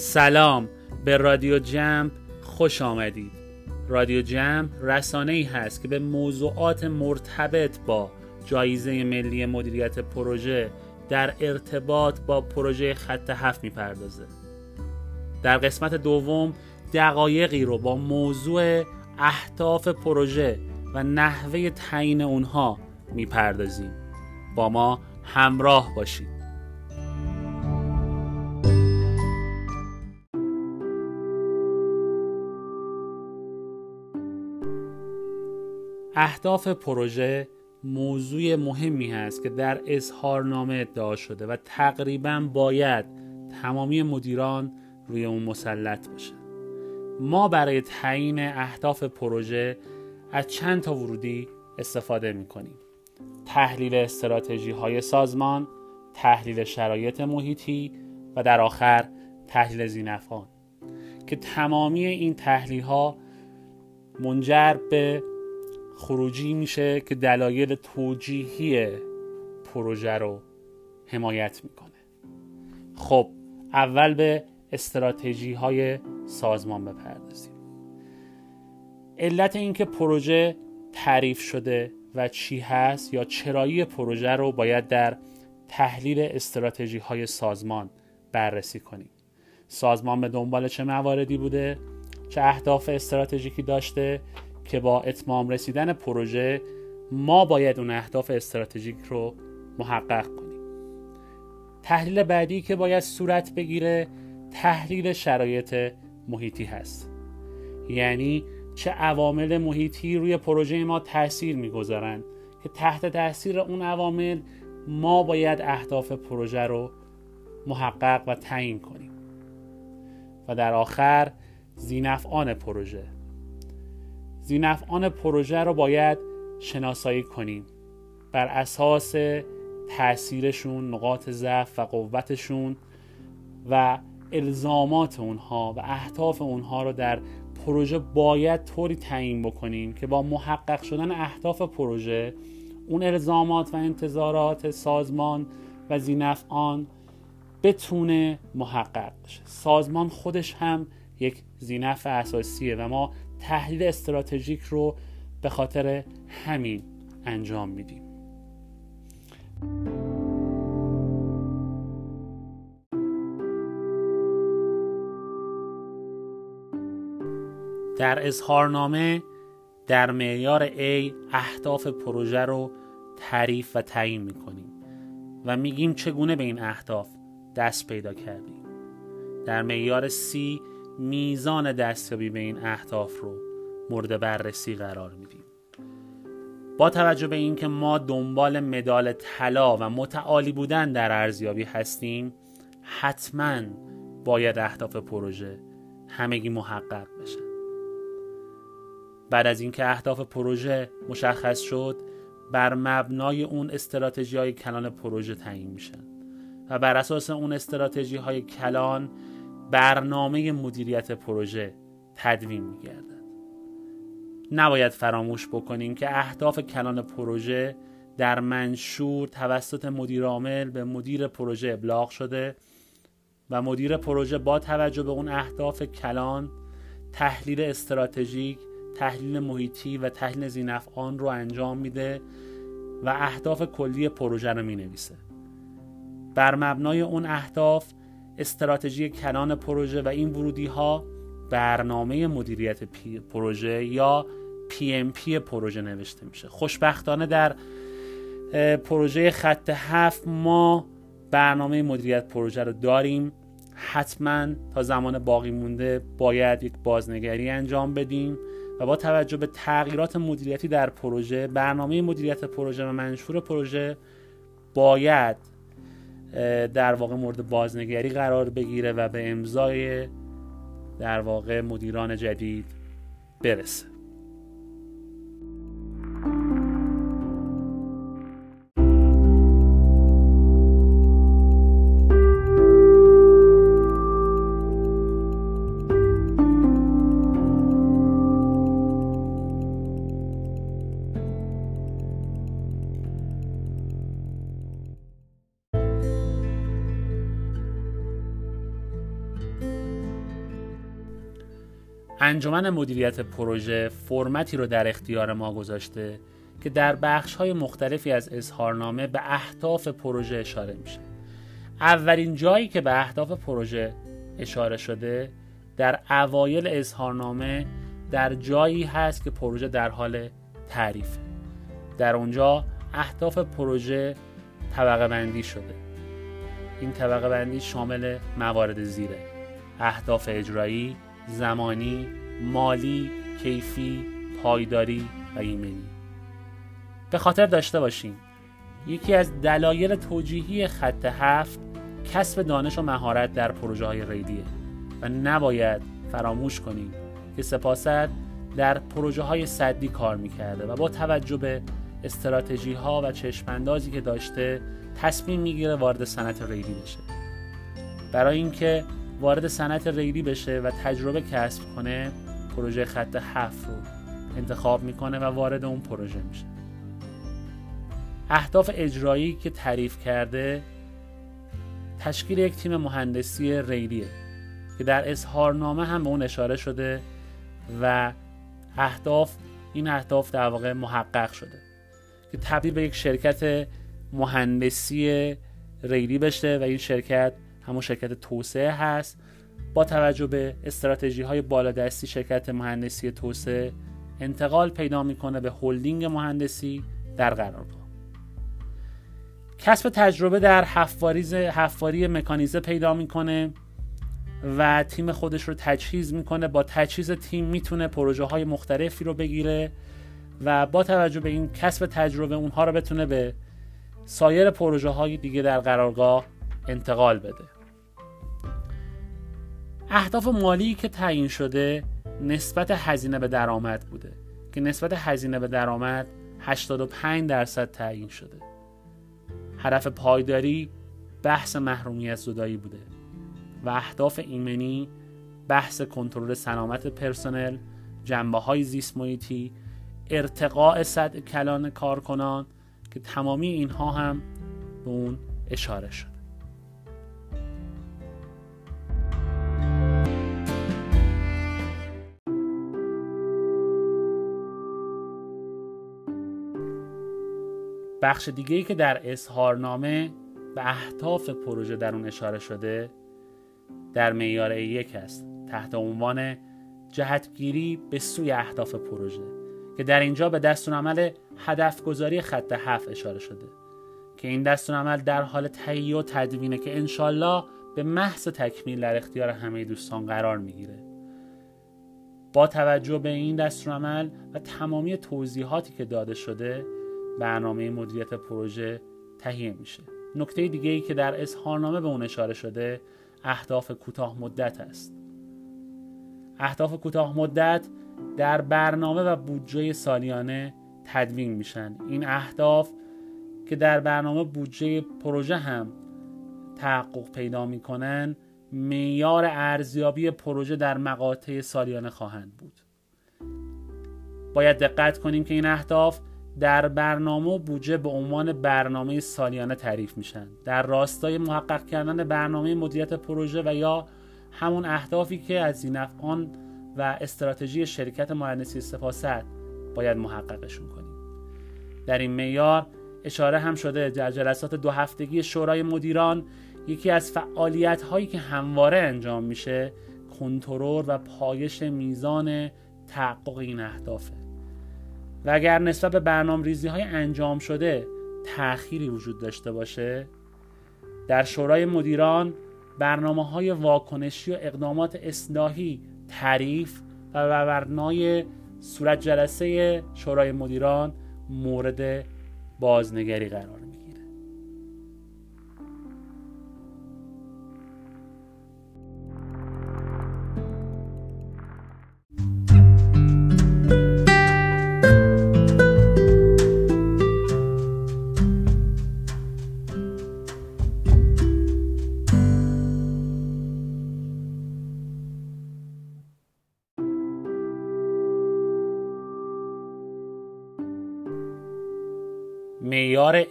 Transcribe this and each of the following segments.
سلام به رادیو جمپ خوش آمدید. رادیو جمپ رسانه ای هست که به موضوعات مرتبط با جایزه ملی مدیریت پروژه در ارتباط با پروژه خط هفت می‌پردازه. در قسمت دوم دقایقی رو با موضوع اهداف پروژه و نحوه تعیین اونها می‌پردازیم. با ما همراه باشید. اهداف پروژه موضوع مهمی هست که در اظهارنامه ادعا شده و تقریبا باید تمامی مدیران روی اون مسلط باشه ما برای تعیین اهداف پروژه از چند تا ورودی استفاده می کنیم تحلیل استراتژی های سازمان تحلیل شرایط محیطی و در آخر تحلیل زینفان که تمامی این تحلیل ها منجر به خروجی میشه که دلایل توجیهی پروژه رو حمایت می‌کنه. خب اول به استراتژی های سازمان بپردازیم. علت اینکه پروژه تعریف شده و چی هست یا چرایی پروژه رو باید در تحلیل استراتژی های سازمان بررسی کنیم. سازمان به دنبال چه مواردی بوده؟ چه اهداف استراتژیکی داشته؟ که با اتمام رسیدن پروژه ما باید اون اهداف استراتژیک رو محقق کنیم. تحلیل بعدی که باید صورت بگیره تحلیل شرایط محیطی هست. یعنی چه عوامل محیطی روی پروژه ما تاثیر می‌گذارند که تحت تاثیر اون عوامل ما باید اهداف پروژه رو محقق و تعیین کنیم. و در آخر زینفعان پروژه. زینفعان پروژه رو باید شناسایی کنیم. بر اساس تاثیرشون نقاط ضعف و قوتشون و الزامات اونها و اهداف اونها رو در پروژه باید طوری تعیین بکنیم که با محقق شدن اهداف پروژه اون الزامات و انتظارات سازمان و زینفعان بتونه محقق بشه. سازمان خودش هم یک زینف اساسیه و ما تحلیل استراتژیک رو به خاطر همین انجام میدیم. در اظهارنامه در معیار A اهداف پروژه رو تعریف و تعیین می‌کنیم و میگیم چگونه به این اهداف دست پیدا کردیم. در معیار C میزان دستیابی به این اهداف رو مورد بررسی قرار میدیم. با توجه به اینکه ما دنبال مدال طلا و متعالی بودن در ارزیابی هستیم حتما باید اهداف پروژه همگی محقق بشن. بعد از اینکه اهداف پروژه مشخص شد بر مبنای اون استراتژی های کلان پروژه تعیین میشن و بر اساس اون استراتژی های کلان برنامه مدیریت پروژه تدوین میگردد. نباید فراموش بکنیم که اهداف کلان پروژه در منشور توسط مدیر عامل به مدیر پروژه ابلاغ شده و مدیر پروژه با توجه به اون اهداف کلان تحلیل استراتژیک تحلیل محیطی و تحلیل زینفعان رو انجام میده و اهداف کلی پروژه رو می نویسه بر مبنای اون اهداف استراتژی کلان پروژه و این ورودی ها برنامه مدیریت پروژه یا PMP پروژه نوشته میشه. خوشبختانه در پروژه خط هفت ما برنامه مدیریت پروژه رو داریم. حتما تا زمان باقی مونده باید یک بازنگری انجام بدیم و با توجه به تغییرات مدیریتی در پروژه برنامه مدیریت پروژه و منشور پروژه باید در واقع مورد بازنگری قرار بگیره و به امضای در واقع مدیران جدید برسه. انجمن مدیریت پروژه فرمتی رو در اختیار ما گذاشته که در بخش های مختلفی از اظهارنامه به اهداف پروژه اشاره میشه. اولین جایی که به اهداف پروژه اشاره شده در اوایل اظهارنامه در جایی هست که پروژه در حال تعریفه در اونجا اهداف پروژه طبقه بندی شده. این طبقه بندی شامل موارد زیره اهداف اجرایی زمانی مالی کیفی پایداری و ایمنی. به خاطر داشته باشیم یکی از دلایل توجیهی خط هفت کسب دانش و مهارت در پروژه های ریدیه و نباید فراموش کنیم که سپاست در پروژه های صدی کار می‌کرده و با توجه به استراتژی ها و چشماندازی که داشته تصمیم می‌گیره وارد صنعت ریلی بشه. برای اینکه وارد صنعت ریلی بشه و تجربه کسب کنه پروژه خط هفت رو انتخاب می‌کنه و وارد اون پروژه میشه. اهداف اجرایی که تعریف کرده تشکیل یک تیم مهندسی ریلیه که در اظهارنامه هم به اون اشاره شده و اهداف این اهداف در واقع محقق شده که تبدیل به یک شرکت مهندسی ریلی بشه و این شرکت همون شرکت توسعه هست. با توجه به استراتژی های بالادستی شرکت مهندسی توسعه انتقال پیدا می‌کنه به هلدینگ مهندسی در قرارگاه. کسب تجربه در حفاری مکانیزه پیدا می‌کنه و تیم خودش رو تجهیز می‌کنه. با تجهیز تیم می‌تونه پروژه های مختلفی رو بگیره و با توجه به این کسب تجربه اونها رو بتونه به سایر پروژه های دیگه در قرارگاه انتقال بده. اهداف مالی که تعیین شده نسبت هزینه به درآمد بوده که نسبت هزینه به درآمد 85 درصد تعیین شده. هدف پایداری بحث محرومیت زدایی بوده و اهداف ایمنی بحث کنترل سلامت پرسنل جنبه های زیست محیطی ارتقاء صد کلان کارکنان که تمامی اینها هم به اون اشاره شد. بخش دیگه ای که در اظهارنامه به اهداف پروژه در اون اشاره شده در معیار یک است تحت عنوان جهتگیری به سوی اهداف پروژه که در اینجا به دستون عمل هدف گذاری خط هفت اشاره شده که این دستون عمل در حال تهیه و تدوینه که انشالله به محض تکمیل در اختیار همه دوستان قرار می‌گیره. با توجه به این دستور عمل و تمامی توضیحاتی که داده شده برنامه مدیریت پروژه تهیه میشه. نکته دیگه ای که در اظهارنامه به اون اشاره شده اهداف کوتاه مدت است. اهداف کوتاه مدت در برنامه و بودجه سالیانه تدوین میشن. این اهداف که در برنامه بودجه پروژه هم تحقق پیدا می‌کنن معیار ارزیابی پروژه در مقاطع سالیانه خواهند بود. باید دقت کنیم که این اهداف در برنامه و بودجه به عنوان برنامه سالیانه تعریف میشن. در راستای محقق کردن برنامه مدیریت پروژه و یا همون اهدافی که از این افعان و استراتژی شرکت مهندسی سپاست باید محققشون کنیم. در این معیار اشاره هم شده در جلسات دو هفتگی شورای مدیران یکی از فعالیت هایی که همواره انجام میشه کنترل و پایش میزان تحقق این اهدافه. و اگر نسبت به برنامه ریزی های انجام شده تأخیری وجود داشته باشه در شورای مدیران برنامه های واکنشی و اقدامات اصلاحی تعریف و برنامه صورت جلسه شورای مدیران مورد بازنگری قرار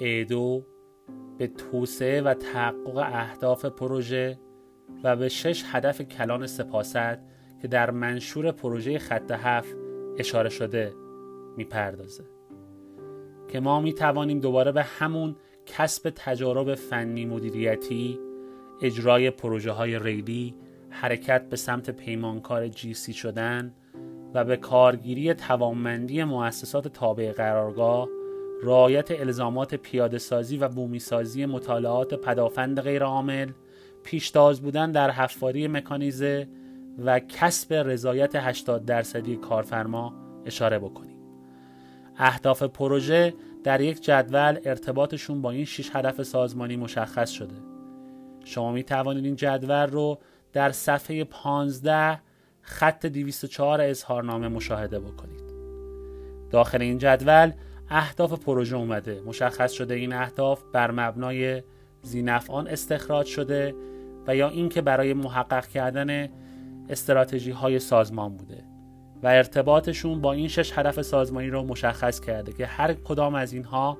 اعدو به توسعه و تحقق اهداف پروژه و به شش هدف کلان سپاست که در منشور پروژه خط هفت اشاره شده می‌پردازه. که ما می توانیم دوباره به همون کسب تجارب فنی مدیریتی اجرای پروژه های ریلی حرکت به سمت پیمانکار جیسی شدن و به کارگیری توانمندی مؤسسات تابع قرارگاه رعایت الزامات پیاده سازی و بومی سازی مطالعات پدافند غیرعامل پیشتاز بودن در حفاری مکانیزه و کسب رضایت 80 درصدی کارفرما اشاره بکنیم. اهداف پروژه در یک جدول ارتباطشون با این 6 هدف سازمانی مشخص شده. شما می توانید این جدول رو در صفحه 15 خط 204 اظهارنامه مشاهده بکنید. داخل این جدول اهداف پروژه اومده. مشخص شده این اهداف بر مبنای زینفعان استخراج شده و یا اینکه برای محقق کردن استراتژی های سازمان بوده و ارتباطشون با این شش هدف سازمانی رو مشخص کرده که هر کدام از اینها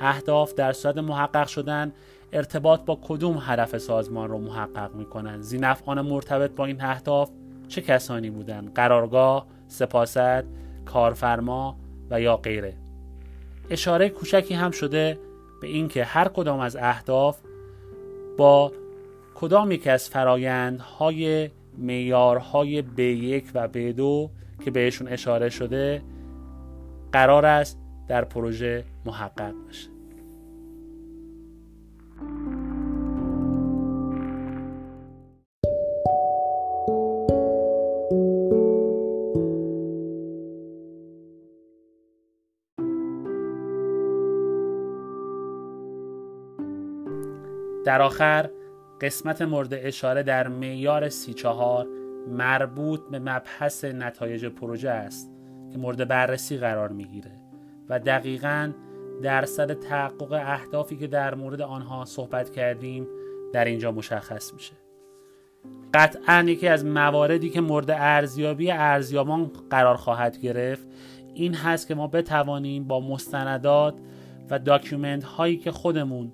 اهداف در صورت محقق شدن ارتباط با کدوم هدف سازمان رو محقق می‌کنن. زینفعان مرتبط با این اهداف چه کسانی بودن؟ قرارگاه سپاست کارفرما و یا غیره. اشاره کوچکی هم شده به اینکه هر کدام از اهداف با کدام یک از فرایندهای میارهای B1 و B2 که بهشون اشاره شده قرار است در پروژه محقق بشه. در آخر قسمت مورد اشاره در معیار سی چهار مربوط به مبحث نتایج پروژه است که مورد بررسی قرار می‌گیره و دقیقا درصد تحقق اهدافی که در مورد آنها صحبت کردیم در اینجا مشخص میشه. قطعا یکی از مواردی که مورد ارزیابی ارزیابان قرار خواهد گرفت این هست که ما بتوانیم با مستندات و document هایی که خودمون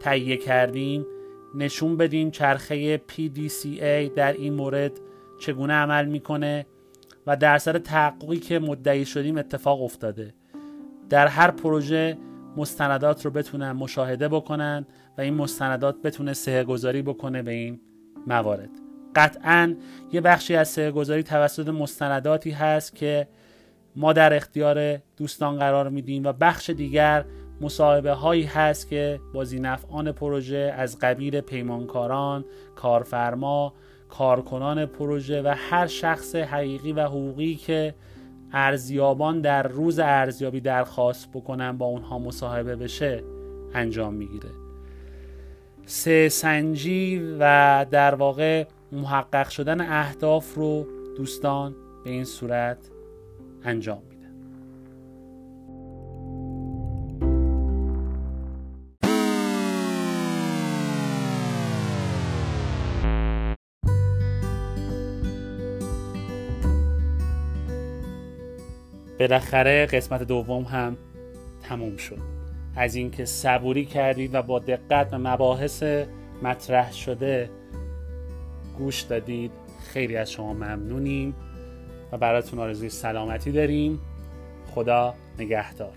تهیه کردیم نشون بدیم چرخه PDCA در این مورد چگونه عمل می‌کنه و درصد تحققی که مدعی شدیم اتفاق افتاده. در هر پروژه مستندات رو بتونن مشاهده بکنن و این مستندات بتونه صحه گذاری بکنه به این موارد. قطعا یه بخشی از صحه گذاری توسط مستنداتی هست که ما در اختیار دوستان قرار میدیم و بخش دیگر مصاحبه هایی هست که با زینفعان پروژه از قبیل پیمانکاران، کارفرما، کارکنان پروژه و هر شخص حقیقی و حقوقی که ارزیابان در روز ارزیابی درخواست بکنن با اونها مصاحبه بشه انجام می‌گیره. سه سنجی و در واقع محقق شدن اهداف رو دوستان به این صورت انجام بالاخره قسمت دوم هم تموم شد. از اینکه صبوری کردید و با دقت به مباحث مطرح شده گوش دادید خیلی از شما ممنونیم و براتون آرزوی سلامتی داریم. خدا نگهدار.